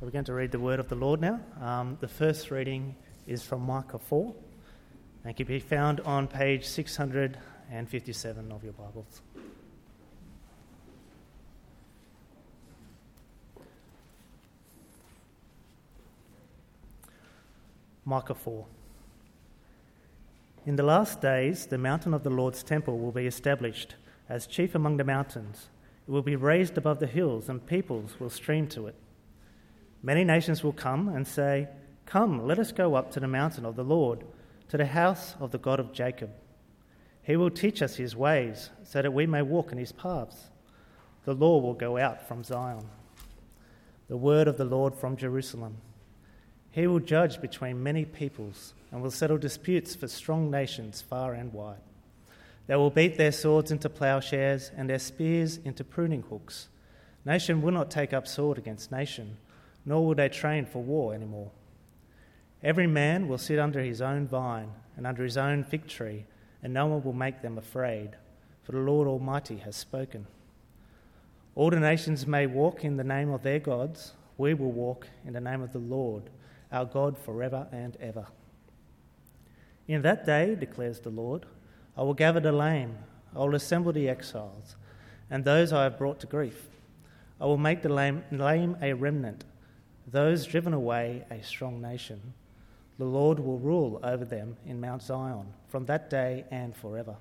We're going to read the word of the Lord now. Um, the first reading is from Micah 4 and can be found on page 657 of your Bibles. Micah 4. In the last days, the mountain of the Lord's temple will be established as chief among the mountains. It will be raised above the hills, and peoples will stream to it. Many nations will come and say, Come, let us go up to the mountain of the Lord, to the house of the God of Jacob. He will teach us his ways, so that we may walk in his paths. The law will go out from Zion, the word of the Lord from Jerusalem. He will judge between many peoples and will settle disputes for strong nations far and wide. They will beat their swords into plowshares and their spears into pruning hooks. Nation will not take up sword against nation nor will they train for war anymore. Every man will sit under his own vine and under his own fig tree, and no one will make them afraid, for the Lord Almighty has spoken. All the nations may walk in the name of their gods, we will walk in the name of the Lord, our God, forever and ever. In that day, declares the Lord, I will gather the lame, I will assemble the exiles, and those I have brought to grief. I will make the lame, lame a remnant those driven away a strong nation. The Lord will rule over them in Mount Zion from that day and forever.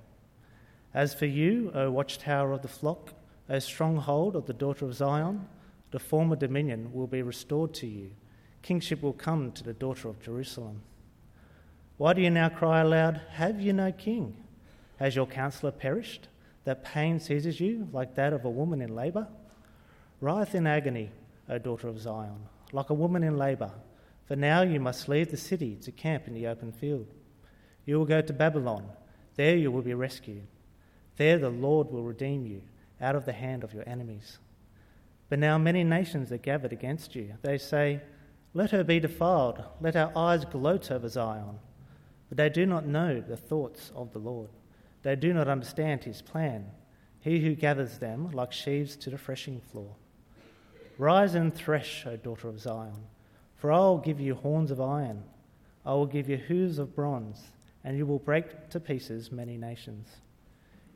As for you, O watchtower of the flock, O stronghold of the daughter of Zion, the former dominion will be restored to you. Kingship will come to the daughter of Jerusalem. Why do you now cry aloud, Have you no king? Has your counselor perished, that pain seizes you like that of a woman in labour? Writhe in agony, O daughter of Zion like a woman in labour. For now you must leave the city to camp in the open field. You will go to Babylon. There you will be rescued. There the Lord will redeem you out of the hand of your enemies. But now many nations are gathered against you. They say, Let her be defiled. Let our eyes gloat over Zion. But they do not know the thoughts of the Lord. They do not understand his plan. He who gathers them like sheaves to the threshing floor. Rise and thresh, O daughter of Zion, for I will give you horns of iron, I will give you hoofs of bronze, and you will break to pieces many nations.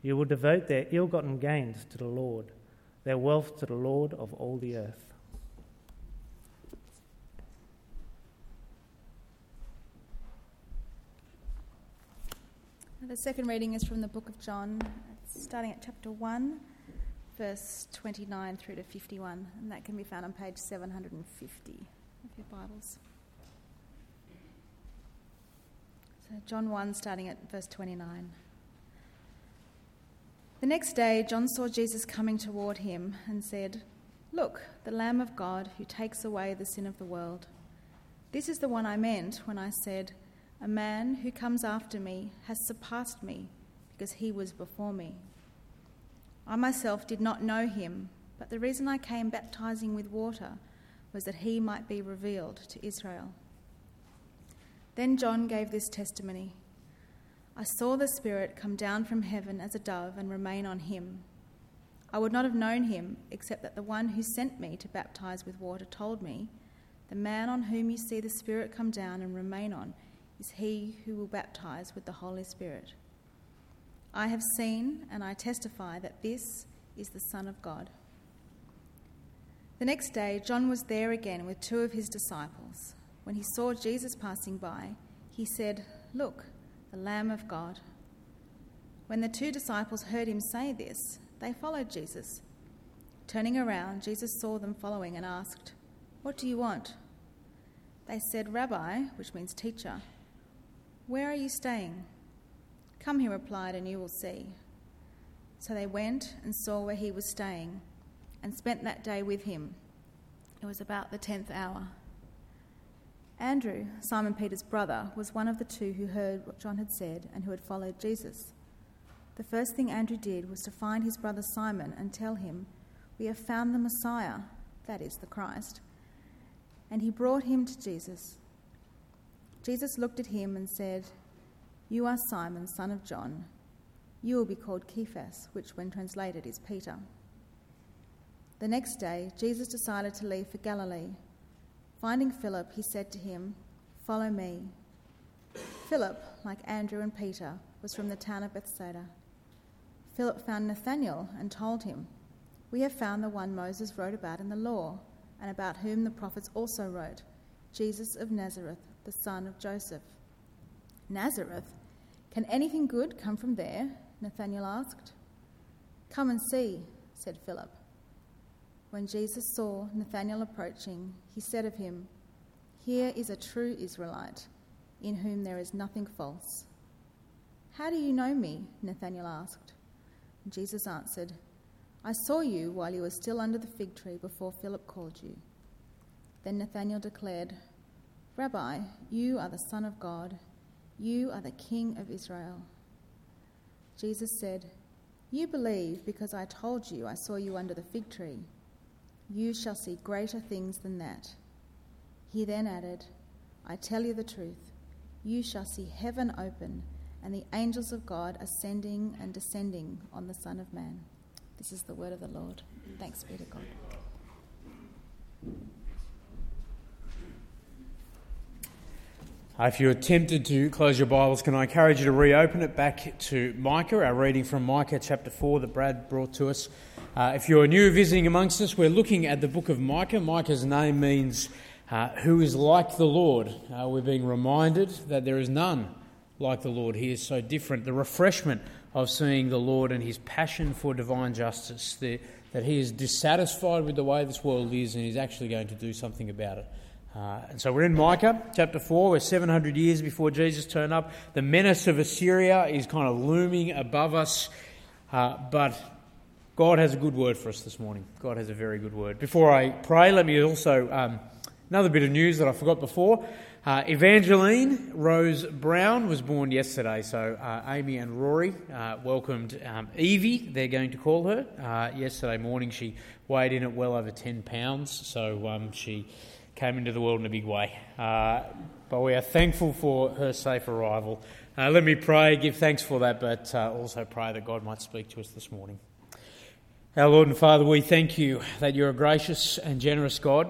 You will devote their ill gotten gains to the Lord, their wealth to the Lord of all the earth. The second reading is from the book of John, starting at chapter 1 verse 29 through to 51, and that can be found on page 750 of your Bibles. So, John 1, starting at verse 29. The next day, John saw Jesus coming toward him and said, Look, the Lamb of God who takes away the sin of the world. This is the one I meant when I said, A man who comes after me has surpassed me because he was before me. I myself did not know him, but the reason I came baptizing with water was that he might be revealed to Israel. Then John gave this testimony I saw the Spirit come down from heaven as a dove and remain on him. I would not have known him except that the one who sent me to baptize with water told me, The man on whom you see the Spirit come down and remain on is he who will baptize with the Holy Spirit. I have seen and I testify that this is the Son of God. The next day, John was there again with two of his disciples. When he saw Jesus passing by, he said, Look, the Lamb of God. When the two disciples heard him say this, they followed Jesus. Turning around, Jesus saw them following and asked, What do you want? They said, Rabbi, which means teacher, where are you staying? Come, he replied, and you will see. So they went and saw where he was staying and spent that day with him. It was about the tenth hour. Andrew, Simon Peter's brother, was one of the two who heard what John had said and who had followed Jesus. The first thing Andrew did was to find his brother Simon and tell him, We have found the Messiah, that is, the Christ. And he brought him to Jesus. Jesus looked at him and said, you are Simon, son of John. You will be called Cephas, which, when translated, is Peter. The next day, Jesus decided to leave for Galilee. Finding Philip, he said to him, Follow me. Philip, like Andrew and Peter, was from the town of Bethsaida. Philip found Nathanael and told him, We have found the one Moses wrote about in the law, and about whom the prophets also wrote, Jesus of Nazareth, the son of Joseph. Nazareth? Can anything good come from there? Nathanael asked. Come and see, said Philip. When Jesus saw Nathanael approaching, he said of him, Here is a true Israelite, in whom there is nothing false. How do you know me? Nathanael asked. Jesus answered, I saw you while you were still under the fig tree before Philip called you. Then Nathanael declared, Rabbi, you are the Son of God, you are the King of Israel. Jesus said, You believe because I told you I saw you under the fig tree you shall see greater things than that. He then added, I tell you the truth, you shall see heaven open and the angels of God ascending and descending on the Son of Man. This is the word of the Lord. Thanks be to God. If you're tempted to close your Bibles, can I encourage you to reopen it back to Micah, our reading from Micah chapter 4 that Brad brought to us. Uh, if you're new visiting amongst us, we're looking at the book of Micah. Micah's name means uh, who is like the Lord. Uh, we're being reminded that there is none like the Lord. He is so different. The refreshment of seeing the Lord and his passion for divine justice, the, that he is dissatisfied with the way this world is and he's actually going to do something about it. Uh, and so we're in Micah chapter 4. We're 700 years before Jesus turned up. The menace of Assyria is kind of looming above us. Uh, but God has a good word for us this morning. God has a very good word. Before I pray, let me also, um, another bit of news that I forgot before. Uh, Evangeline Rose Brown was born yesterday, so uh, Amy and Rory uh, welcomed um, Evie, they're going to call her. Uh, yesterday morning she weighed in at well over 10 pounds, so um, she came into the world in a big way. Uh, but we are thankful for her safe arrival. Uh, let me pray, give thanks for that, but also pray that God might speak to us this morning. Our Lord and Father, we thank you that you're a gracious and generous God.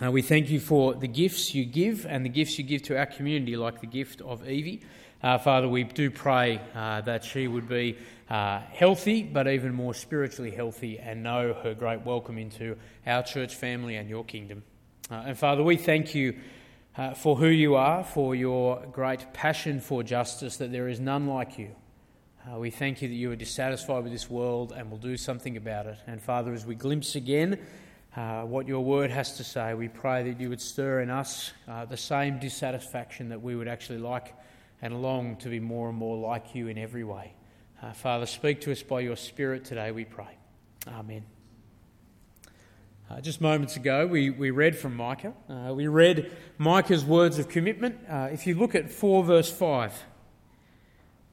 Uh, we thank you for the gifts you give and the gifts you give to our community, like the gift of Evie. Uh, Father, we do pray uh, that she would be uh, healthy, but even more spiritually healthy, and know her great welcome into our church family and your kingdom. Uh, and Father, we thank you uh, for who you are, for your great passion for justice, that there is none like you. Uh, we thank you that you are dissatisfied with this world and will do something about it. And Father, as we glimpse again uh, what your word has to say, we pray that you would stir in us uh, the same dissatisfaction that we would actually like and long to be more and more like you in every way. Uh, Father, speak to us by your Spirit today, we pray. Amen. Uh, just moments ago, we, we read from Micah. Uh, we read Micah's words of commitment. Uh, if you look at 4 verse 5,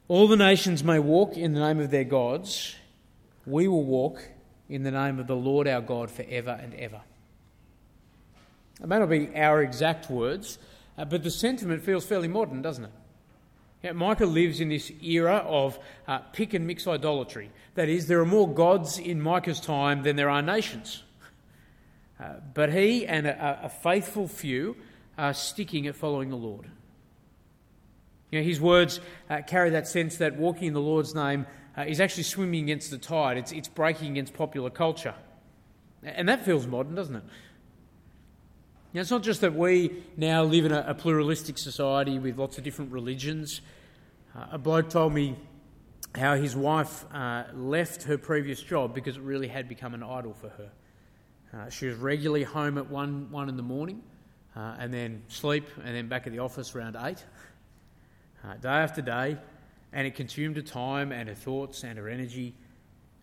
all the nations may walk in the name of their gods. We will walk in the name of the Lord our God forever and ever. It may not be our exact words, uh, but the sentiment feels fairly modern, doesn't it? Yeah, Micah lives in this era of uh, pick and mix idolatry. That is, there are more gods in Micah's time than there are nations. Uh, but he and a, a faithful few are sticking at following the Lord. You know, his words uh, carry that sense that walking in the Lord's name uh, is actually swimming against the tide, it's, it's breaking against popular culture. And that feels modern, doesn't it? Now, it's not just that we now live in a, a pluralistic society with lots of different religions. Uh, a bloke told me how his wife uh, left her previous job because it really had become an idol for her. Uh, she was regularly home at one, one in the morning uh, and then sleep and then back at the office around eight uh, day after day, and it consumed her time and her thoughts and her energy.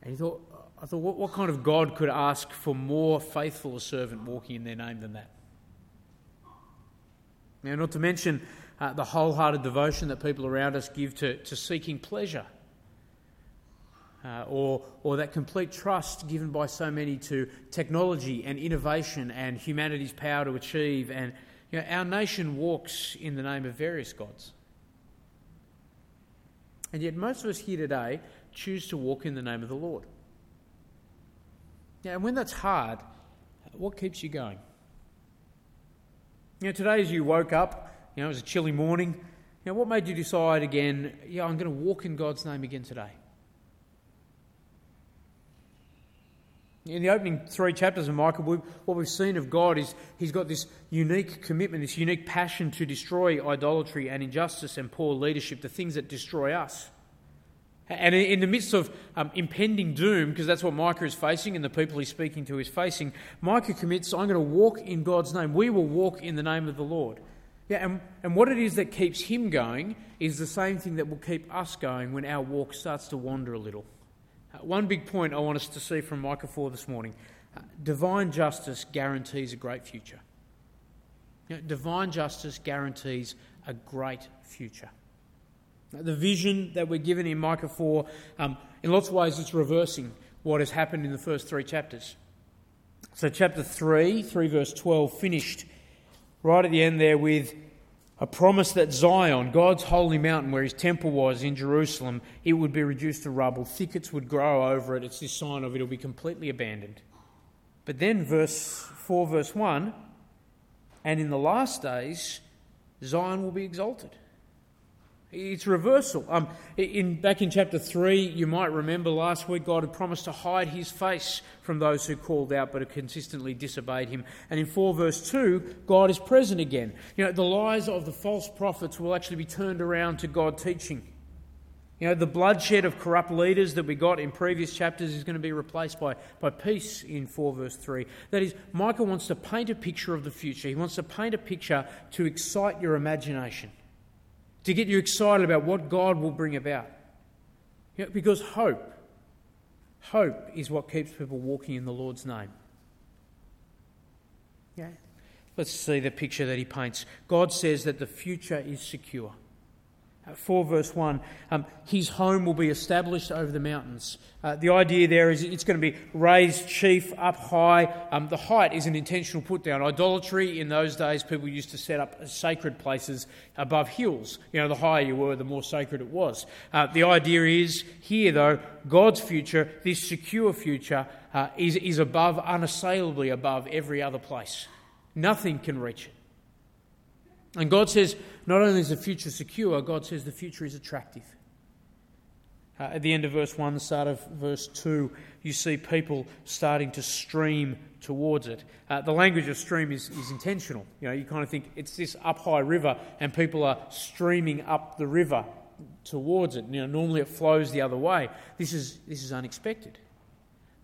And he thought, I thought, what, what kind of God could ask for more faithful a servant walking in their name than that? Now, not to mention uh, the wholehearted devotion that people around us give to, to seeking pleasure. Uh, or, or that complete trust given by so many to technology and innovation and humanity's power to achieve. And you know, our nation walks in the name of various gods. And yet, most of us here today choose to walk in the name of the Lord. Now, and when that's hard, what keeps you going? You know, today as you woke up, you know, it was a chilly morning. You know, what made you decide again, yeah, I'm going to walk in God's name again today? In the opening three chapters of Micah, what we've seen of God is he's got this unique commitment, this unique passion to destroy idolatry and injustice and poor leadership, the things that destroy us. And in the midst of um, impending doom, because that's what Micah is facing and the people he's speaking to is facing, Micah commits, I'm going to walk in God's name. We will walk in the name of the Lord. Yeah, and, and what it is that keeps him going is the same thing that will keep us going when our walk starts to wander a little. Uh, one big point I want us to see from Micah 4 this morning uh, divine justice guarantees a great future. You know, divine justice guarantees a great future. The vision that we're given in Micah 4, um, in lots of ways, it's reversing what has happened in the first three chapters. So, chapter 3, 3 verse 12, finished right at the end there with a promise that Zion, God's holy mountain where his temple was in Jerusalem, it would be reduced to rubble. Thickets would grow over it. It's this sign of it'll be completely abandoned. But then, verse 4, verse 1 and in the last days, Zion will be exalted. It's reversal. Um, in, back in chapter 3, you might remember last week God had promised to hide his face from those who called out but had consistently disobeyed him. And in 4 verse 2, God is present again. You know, the lies of the false prophets will actually be turned around to God teaching. You know, the bloodshed of corrupt leaders that we got in previous chapters is going to be replaced by, by peace in 4 verse 3. That is, Micah wants to paint a picture of the future. He wants to paint a picture to excite your imagination to get you excited about what God will bring about. You know, because hope, hope is what keeps people walking in the Lord's name. Yeah. Let's see the picture that he paints. God says that the future is secure. 4 verse 1, um, his home will be established over the mountains. Uh, the idea there is it's going to be raised chief up high. Um, the height is an intentional put down. Idolatry in those days, people used to set up sacred places above hills. You know, the higher you were, the more sacred it was. Uh, the idea is here, though, God's future, this secure future, uh, is, is above, unassailably above every other place. Nothing can reach it. And God says, not only is the future secure, God says the future is attractive. Uh, at the end of verse 1, the start of verse 2, you see people starting to stream towards it. Uh, the language of stream is, is intentional. You know, you kind of think it's this up high river and people are streaming up the river towards it. You know, normally it flows the other way. This is, this is unexpected.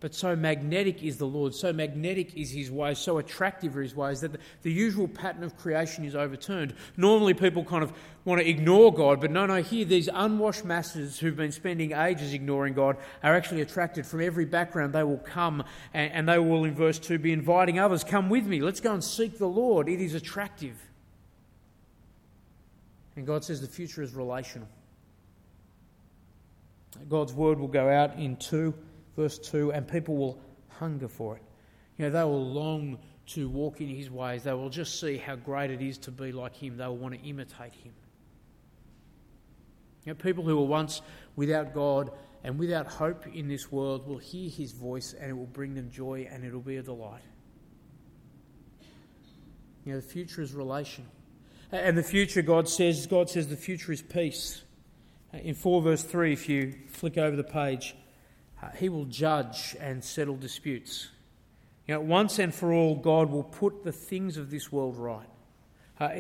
But so magnetic is the Lord, so magnetic is his ways, so attractive are his ways that the, the, usual pattern of creation is overturned. Normally, people kind of want to ignore God, but no, no, here, these unwashed masses who've been spending ages ignoring God are actually attracted from every background. They will come and, and they will, in verse 2, be inviting others, Come with me, let's go and seek the Lord. It is attractive. And God says the future is relational. God's word will go out in two verse 2 and people will hunger for it. You know, they will long to walk in his ways. They will just see how great it is to be like him. They will want to imitate him. You know, people who were once without God and without hope in this world will hear his voice and it will bring them joy and it will be a delight. You know, the future is relational. And the future, God says, God says the future is peace. In 4 verse 3, if you flick over the page, uh, he will judge and settle disputes. You know, once and for all, God will put the things of this world right. Uh,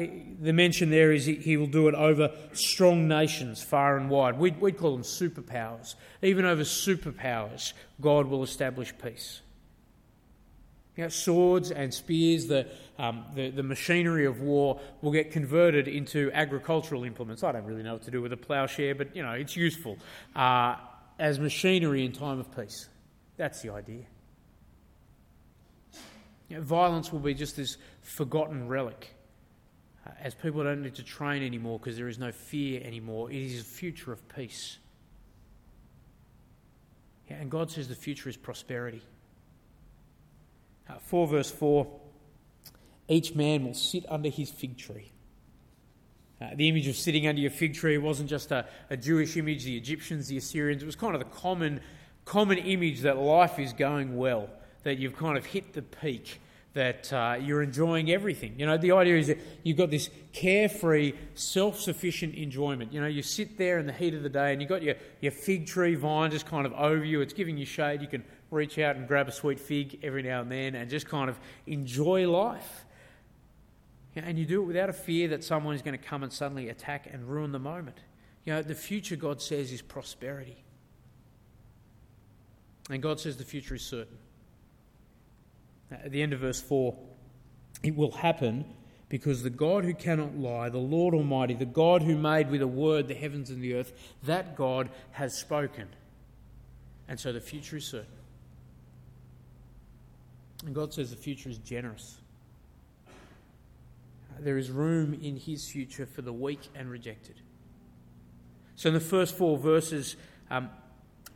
the mention there is he will do it over strong nations far and wide. We'd, we'd call them superpowers. Even over superpowers, God will establish peace. You know, swords and spears, the, um, the, the, machinery of war will get converted into agricultural implements. I don't really know what to do with a ploughshare, but you know, it's useful. Uh, as machinery in time of peace. That's the idea. You know, violence will be just this forgotten relic uh, as people don't need to train anymore because there is no fear anymore. It is a future of peace. Yeah, and God says the future is prosperity. Uh, 4 verse 4 Each man will sit under his fig tree. Uh, the image of sitting under your fig tree wasn't just a, a, Jewish image, the Egyptians, the Assyrians. It was kind of the common, common image that life is going well, that you've kind of hit the peak, that uh, you're enjoying everything. You know, the idea is that you've got this carefree, self sufficient enjoyment. You know, you sit there in the heat of the day and you've got your, your fig tree vine just kind of over you, it's giving you shade. You can reach out and grab a sweet fig every now and then and just kind of enjoy life. And you do it without a fear that someone is going to come and suddenly attack and ruin the moment. You know, the future, God says, is prosperity. And God says the future is certain. At the end of verse 4, it will happen because the God who cannot lie, the Lord Almighty, the God who made with a word the heavens and the earth, that God has spoken. And so the future is certain. And God says the future is generous. There is room in His future for the weak and rejected. So, in the first four verses, um,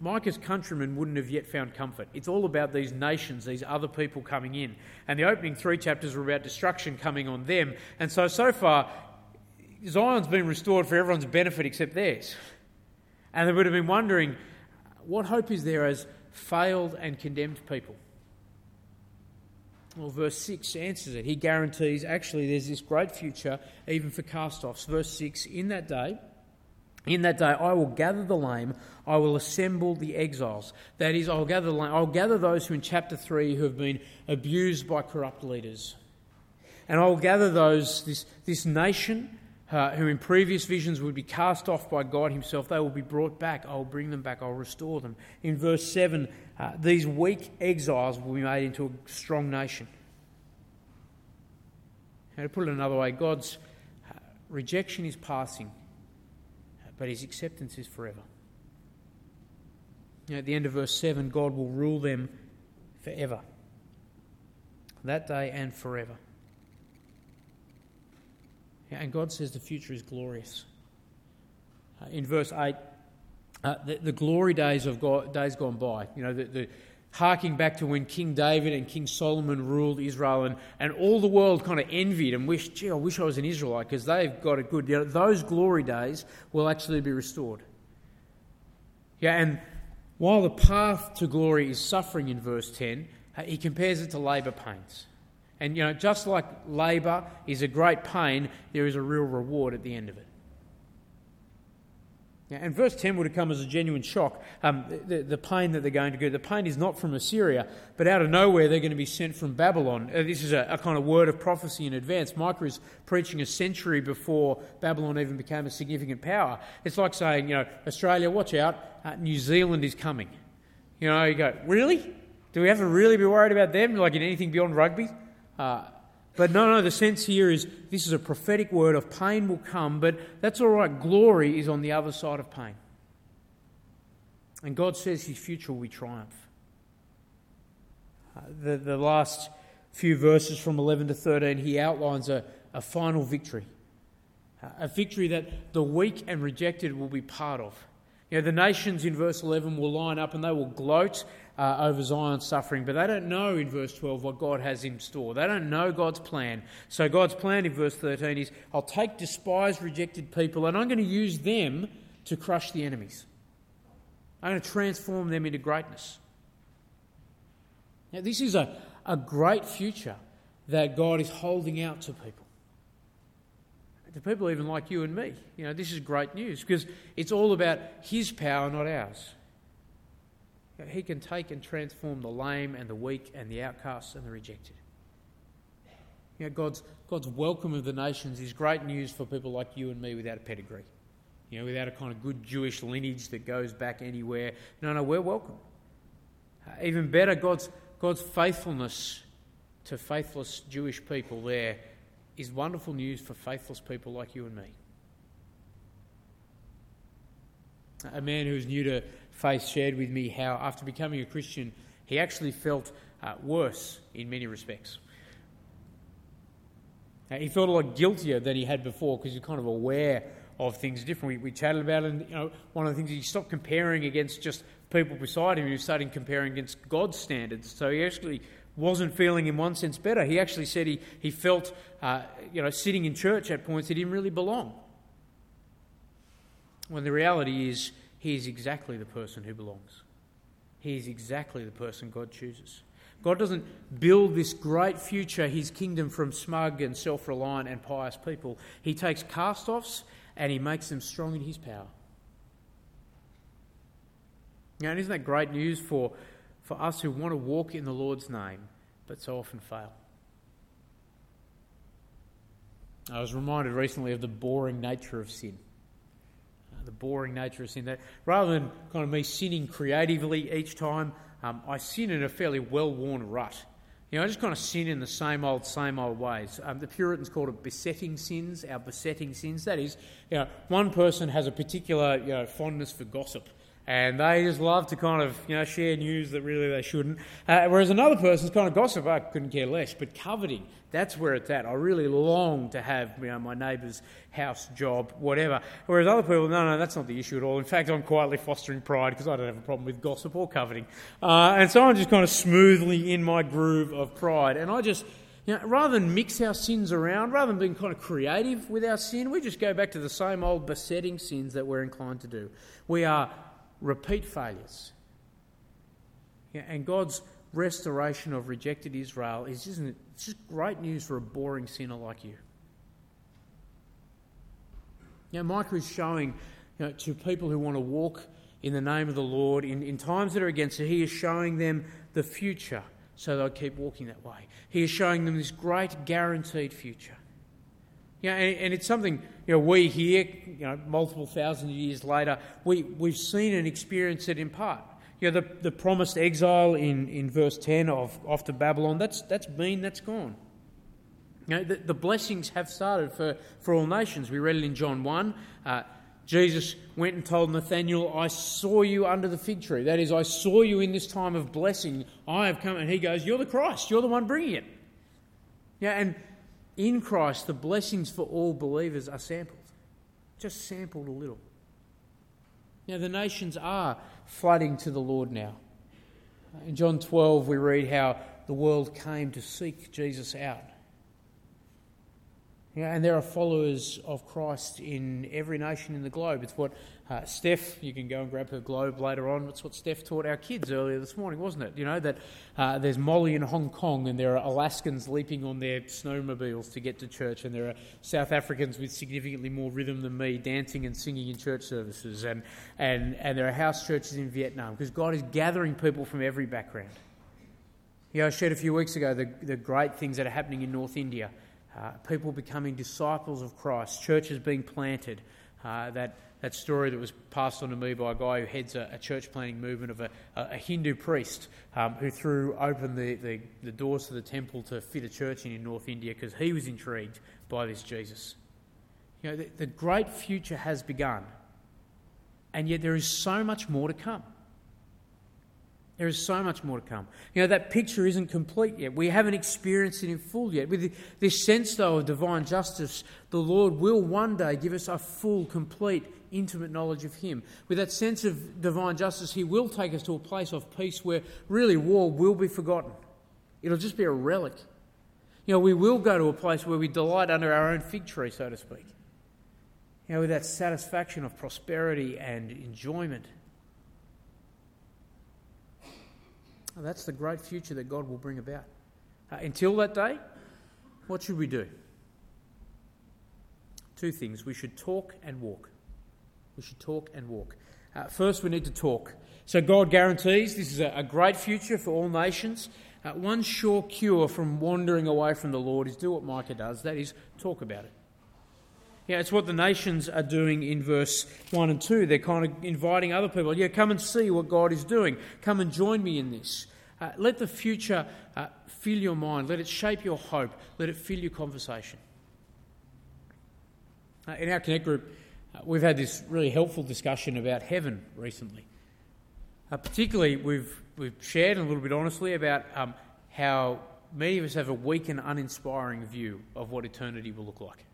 Micah's countrymen wouldn't have yet found comfort. It's all about these nations, these other people coming in. And the opening three chapters are about destruction coming on them. And so, so far, Zion's been restored for everyone's benefit except theirs. And they would have been wondering what hope is there as failed and condemned people? Well, verse 6 answers it. He guarantees actually there's this great future even for cast offs. Verse 6 In that day, in that day, I will gather the lame, I will assemble the exiles. That is, I'll gather the lame, I'll gather those who in chapter 3 who have been abused by corrupt leaders. And I will gather those, this, this nation uh, who in previous visions would be cast off by God Himself, they will be brought back. I will bring them back, I'll restore them. In verse 7, uh, these weak exiles will be made into a strong nation. And to put it another way, God's uh, rejection is passing but his acceptance is forever. At the end of verse 7, God will rule them forever. That day and forever. And God says the future is glorious. Uh, in verse 8, uh, the, the, glory days of God, days gone by, you know, the, the harking back to when King David and King Solomon ruled Israel, and, and all the world kind of envied and wished, gee, I wish I was an Israelite because they've got a good. You know, those glory days will actually be restored. Yeah, and while the path to glory is suffering in verse 10, uh, he compares it to labour pains. And, you know, just like labour is a great pain, there is a real reward at the end of it. And verse 10 would have come as a genuine shock. Um, the, the, pain that they're going to go, the pain is not from Assyria, but out of nowhere they're going to be sent from Babylon. Uh, this is a, a, kind of word of prophecy in advance. Micah is preaching a century before Babylon even became a significant power. It's like saying, you know, Australia, watch out, uh, New Zealand is coming. You know, you go, really? Do we have to really be worried about them, like in anything beyond rugby? Uh, but no, no, the sense here is this is a prophetic word of pain will come, but that's all right. Glory is on the other side of pain. And God says his future will be triumph. Uh, the, the last few verses from 11 to 13, he outlines a, a final victory. Uh, a victory that the weak and rejected will be part of. You know, the nations in verse 11 will line up and they will gloat uh, over Zion's suffering, but they don't know in verse 12 what God has in store. They don't know God's plan. So, God's plan in verse 13 is I'll take despised, rejected people and I'm going to use them to crush the enemies. I'm going to transform them into greatness. Now, this is a, a great future that God is holding out to people to people even like you and me. You know, this is great news because it's all about His power, not ours. He can take and transform the lame and the weak and the outcasts and the rejected. You know, God's, God's welcome of the nations is great news for people like you and me without a pedigree. You know, without a kind of good Jewish lineage that goes back anywhere. No, no, we're welcome. Uh, even better, God's, God's faithfulness to faithless Jewish people there is wonderful news for faithless people like you and me. A man who was new to faith shared with me how, after becoming a Christian, he actually felt uh, worse in many respects. He felt a lot guiltier than he had before because he's kind of aware of things different. We, we chatted about it, and you know, one of the things he stopped comparing against just people beside him. He was starting comparing against God's standards. So he actually wasn't feeling in one sense better. He actually said he, he felt, uh, you know, sitting in church at points he didn't really belong. When the reality is, he is exactly the person who belongs. He is exactly the person God chooses. God doesn't build this great future, his kingdom, from smug and self reliant and pious people. He takes cast offs and he makes them strong in his power. Now, isn't that great news for, for us who want to walk in the Lord's name, but so often fail? I was reminded recently of the boring nature of sin. The boring nature of sin. That rather than kind of me sinning creatively each time, um, I sin in a fairly well worn rut. You know, I just kind of sin in the same old, same old ways. Um, the Puritans called it besetting sins, our besetting sins. That is, you know, one person has a particular you know, fondness for gossip and they just love to kind of you know share news that really they shouldn't. Uh, whereas another person's kind of gossip, I couldn't care less. But coveting, that's where it's at. I really long to have you know my neighbour's house, job, whatever. Whereas other people, no, no, that's not the issue at all. In fact, I'm quietly fostering pride because I don't have a problem with gossip or coveting, uh, and so I'm just kind of smoothly in my groove of pride, and I just. You know, rather than mix our sins around, rather than being kind of creative with our sin, we just go back to the same old besetting sins that we're inclined to do. We are repeat failures. Yeah, and God's restoration of rejected Israel is just, it's just great news for a boring sinner like you. Now, Micah is showing you know, to people who want to walk in the name of the Lord in, in times that are against it, he is showing them the future so they'll keep walking that way. He is showing them this great guaranteed future. Yeah, and, and, it's something you know we here, you know, multiple thousand years later, we, we've seen and experienced it in part. You know, the, the promised exile in, in verse 10 of off to Babylon, that's, that's been, that's gone. You know, the, the blessings have started for, for all nations. We read it in John 1. Uh, Jesus went and told Nathanael, I saw you under the fig tree. That is, I saw you in this time of blessing. I have come. And he goes, You're the Christ. You're the one bringing it. Yeah, and in Christ, the blessings for all believers are sampled, just sampled a little. Now, the nations are flooding to the Lord now. In John 12, we read how the world came to seek Jesus out. Yeah, and there are followers of Christ in every nation in the globe. It's what uh, Steph, you can go and grab her globe later on. It's what Steph taught our kids earlier this morning, wasn't it? You know, that uh, there's Molly in Hong Kong and there are Alaskans leaping on their snowmobiles to get to church, and there are South Africans with significantly more rhythm than me dancing and singing in church services, and, and, and there are house churches in Vietnam because God is gathering people from every background. You know, I shared a few weeks ago the, the great things that are happening in North India. Uh, people becoming disciples of Christ, churches being planted, uh, that, that story that was passed on to me by a guy who heads a, a church planting movement of a, a Hindu priest um, who threw open the, the, the, doors to the temple to fit a church in in North India because he was intrigued by this Jesus. You know, the, the great future has begun, and yet there is so much more to come. There is so much more to come. You know, that picture isn't complete yet. We haven't experienced it in full yet. With this sense, though, of divine justice, the Lord will one day give us a full, complete, intimate knowledge of Him. With that sense of divine justice, He will take us to a place of peace where really war will be forgotten. It'll just be a relic. You know, we will go to a place where we delight under our own fig tree, so to speak. You know, with that satisfaction of prosperity and enjoyment. That's the great future that God will bring about. Uh, until that day, what should we do? Two things. We should talk and walk. We should talk and walk. Uh, first, we need to talk. So, God guarantees this is a, a great future for all nations. Uh, one sure cure from wandering away from the Lord is do what Micah does that is, talk about it. Yeah, it's what the nations are doing in verse 1 and 2. They're kind of inviting other people, yeah, come and see what God is doing. Come and join me in this. Uh, let the future uh, fill your mind. Let it shape your hope. Let it fill your conversation. Uh, in our Connect group, uh, we've had this really helpful discussion about heaven recently. Uh, particularly, we've, we've shared a little bit honestly about um, how many of us have a weak and uninspiring view of what eternity will look like.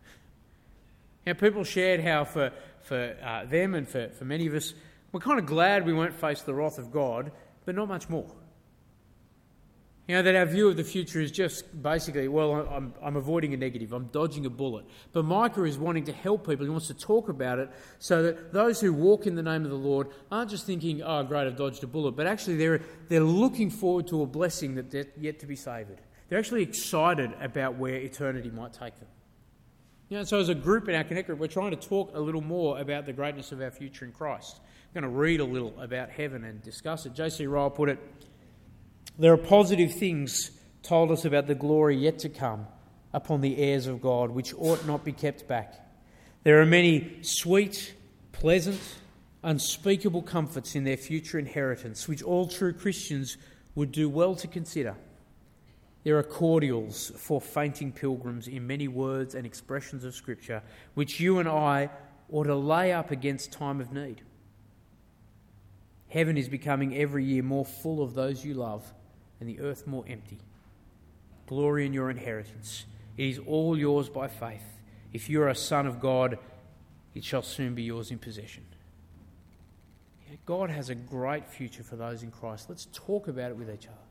Now, people shared how for, for uh, them and for, for many of us, we're kind of glad we won't face the wrath of God, but not much more. You know, that our view of the future is just basically, well, I'm, I'm avoiding a negative, I'm dodging a bullet. But Micah is wanting to help people, he wants to talk about it so that those who walk in the name of the Lord aren't just thinking, oh, great, I've dodged a bullet, but actually they're, they're looking forward to a blessing that's yet to be savoured. They're actually excited about where eternity might take them. You know, so as a group in our Connect group, we're trying to talk a little more about the greatness of our future in Christ. I'm going to read a little about heaven and discuss it. J.C. Ryle put it there are positive things told us about the glory yet to come upon the heirs of God, which ought not be kept back. There are many sweet, pleasant, unspeakable comforts in their future inheritance, which all true Christians would do well to consider. There are cordials for fainting pilgrims in many words and expressions of Scripture, which you and I ought to lay up against time of need. Heaven is becoming every year more full of those you love and the earth more empty. Glory in your inheritance. It is all yours by faith. If you are a son of God, it shall soon be yours in possession. God has a great future for those in Christ. Let's talk about it with each other.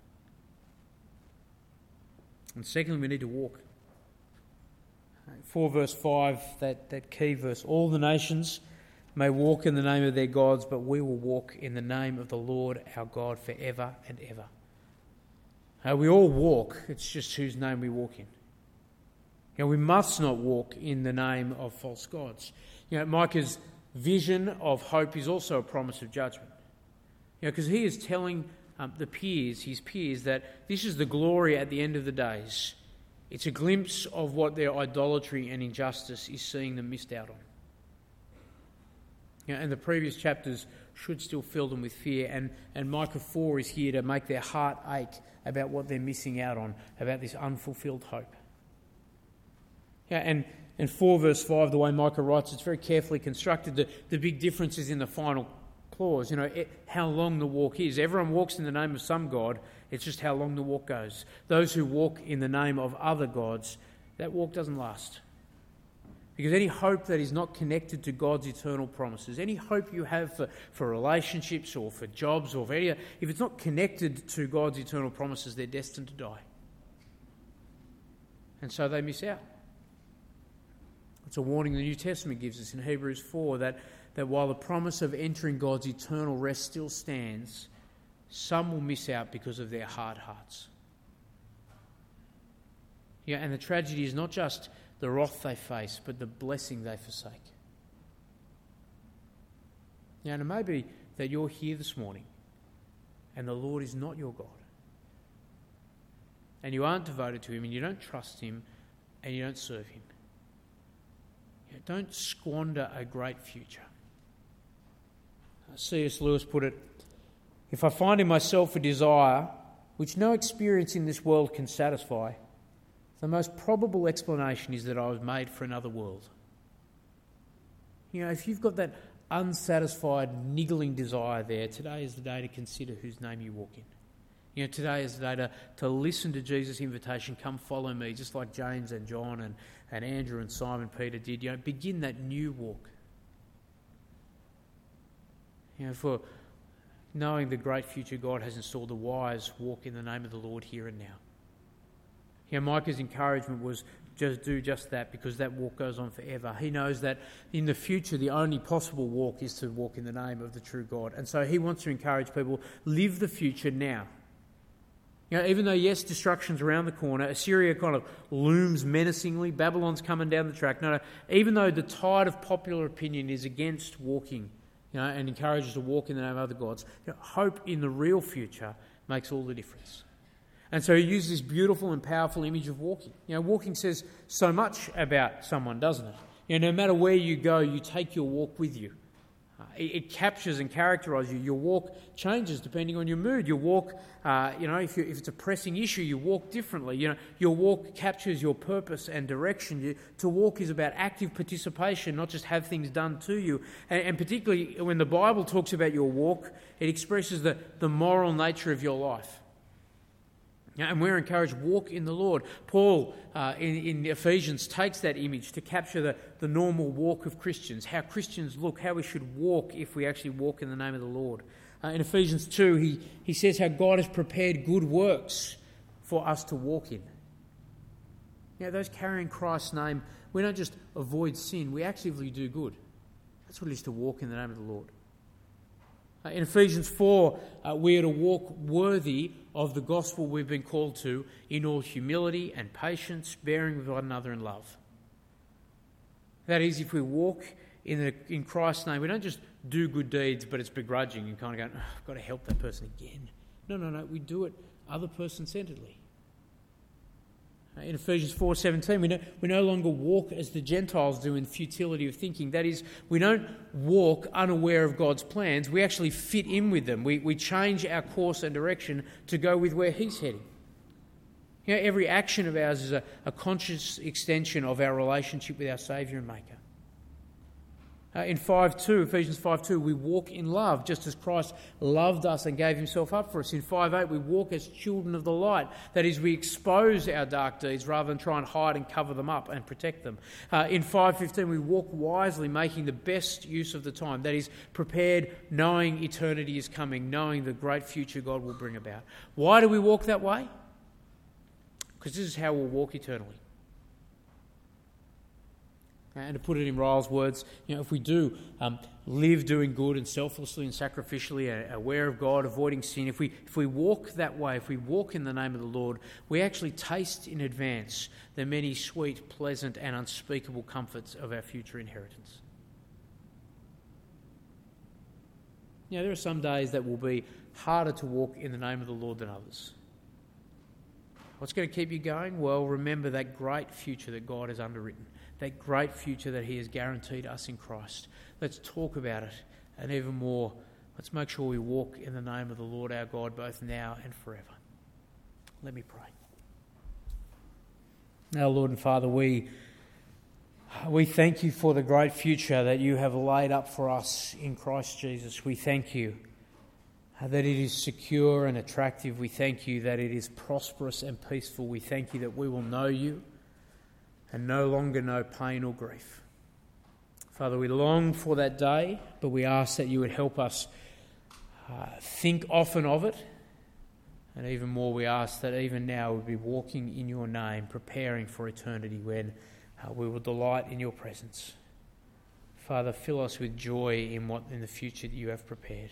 And secondly, we need to walk. 4 verse 5, that, that key verse. All the nations may walk in the name of their gods, but we will walk in the name of the Lord our God forever and ever. Uh, we all walk, it's just whose name we walk in. You know, we must not walk in the name of false gods. You know, Micah's vision of hope is also a promise of judgment. You know, because he is telling um, the peers, his peers, that this is the glory at the end of the days. It's a glimpse of what their idolatry and injustice is seeing them missed out on. You and the previous chapters should still fill them with fear. And, and Micah 4 is here to make their heart ache about what they're missing out on, about this unfulfilled hope. Yeah, and, and 4 verse 5, the way Micah writes, it's very carefully constructed. The, the big difference is in the final clause, you know, it, how long the walk is. Everyone walks in the name of some God, it's just how long the walk goes. Those who walk in the name of other gods, that walk doesn't last. Because any hope that is not connected to God's eternal promises, any hope you have for, for relationships or for jobs or for any, if it's not connected to God's eternal promises, they're destined to die. And so they miss out. It's a warning the New Testament gives us in Hebrews 4 that, that while the promise of entering God's eternal rest still stands, some will miss out because of their hard hearts. Yeah, and the tragedy is not just the wrath they face, but the blessing they forsake. Now, it may be that you're here this morning and the Lord is not your God. And you aren't devoted to Him and you don't trust Him and you don't serve Him. don't squander a great future. C.S. Lewis put it If I find in myself a desire which no experience in this world can satisfy, the most probable explanation is that I was made for another world. You know, if you've got that unsatisfied, niggling desire there, today is the day to consider whose name you walk in. You know, today is the day to, to listen to Jesus' invitation, come follow me, just like James and John and, and Andrew and Simon Peter did. You know, begin that new walk. You know, for knowing the great future God has installed, the wise walk in the name of the Lord here and now. You know, Micah's encouragement was just do just that because that walk goes on forever. He knows that in the future, the only possible walk is to walk in the name of the true God. And so he wants to encourage people live the future now. You know, even though, yes, destruction's around the corner, Assyria kind of looms menacingly, Babylon's coming down the track. No, no, even though the tide of popular opinion is against walking you know, and encourages to walk in the name of other gods, you know, hope in the real future makes all the difference. And so he uses this beautiful and powerful image of walking. You know, walking says so much about someone, doesn't it? You know, no matter where you go, you take your walk with you. Uh, it, it, captures and characterises you. Your walk changes depending on your mood. Your walk, uh, you know, if, if, it's a pressing issue, you walk differently. You know, your walk captures your purpose and direction. You, to walk is about active participation, not just have things done to you. And, and particularly when the Bible talks about your walk, it expresses the, the moral nature of your life. And we're encouraged, walk in the Lord. Paul uh, in, in, Ephesians takes that image to capture the, the normal walk of Christians, how Christians look, how we should walk if we actually walk in the name of the Lord. Uh, in Ephesians 2, he, he says how God has prepared good works for us to walk in. Now, those carrying Christ's name, we don't just avoid sin, we actively do good. That's what it is to walk in the name of the Lord. Uh, in Ephesians 4, uh, we are to walk worthy of the gospel we've been called to in all humility and patience, bearing with one another in love. That is, if we walk in, the, in Christ's name, we don't just do good deeds, but it's begrudging and kind of going, oh, I've got to help that person again. No, no, no. We do it other person centeredly. In Ephesians 4:17, we no, we no longer walk as the Gentiles do in futility of thinking. That is, we don't walk unaware of God's plans. We actually fit in with them. We, we change our course and direction to go with where He's heading. You know, every action of ours is a, a conscious extension of our relationship with our Saviour and Maker. Uh, in 5.2, Ephesians 5.2, we walk in love, just as Christ loved us and gave himself up for us. In 5.8, we walk as children of the light. That is, we expose our dark deeds rather than try and hide and cover them up and protect them. Uh, in 5.15, we walk wisely, making the best use of the time. That is, prepared, knowing eternity is coming, knowing the great future God will bring about. Why do we walk that way? Because this is how we'll walk eternally. And to put it in Ryle's words, you know, if we do um, live doing good and selflessly and sacrificially, uh, aware of God, avoiding sin, if we, if we walk that way, if we walk in the name of the Lord, we actually taste in advance the many sweet, pleasant, and unspeakable comforts of our future inheritance. You know, there are some days that will be harder to walk in the name of the Lord than others. What's going to keep you going? Well, remember that great future that God has underwritten that great future that He has guaranteed us in Christ. Let's talk about it, and even more, let's make sure we walk in the name of the Lord our God both now and forever. Let me pray. Now, Lord and Father, we, we thank you for the great future that you have laid up for us in Christ Jesus. We thank you that it is secure and attractive. We thank you that it is prosperous and peaceful. We thank you that we will know you and no longer know pain or grief. Father, we long for that day, but we ask that you would help us uh, think often of it. And even more, we ask that even now we'll be walking in your name, preparing for eternity when uh, we will delight in your presence. Father, fill us with joy in what in the future that you have prepared.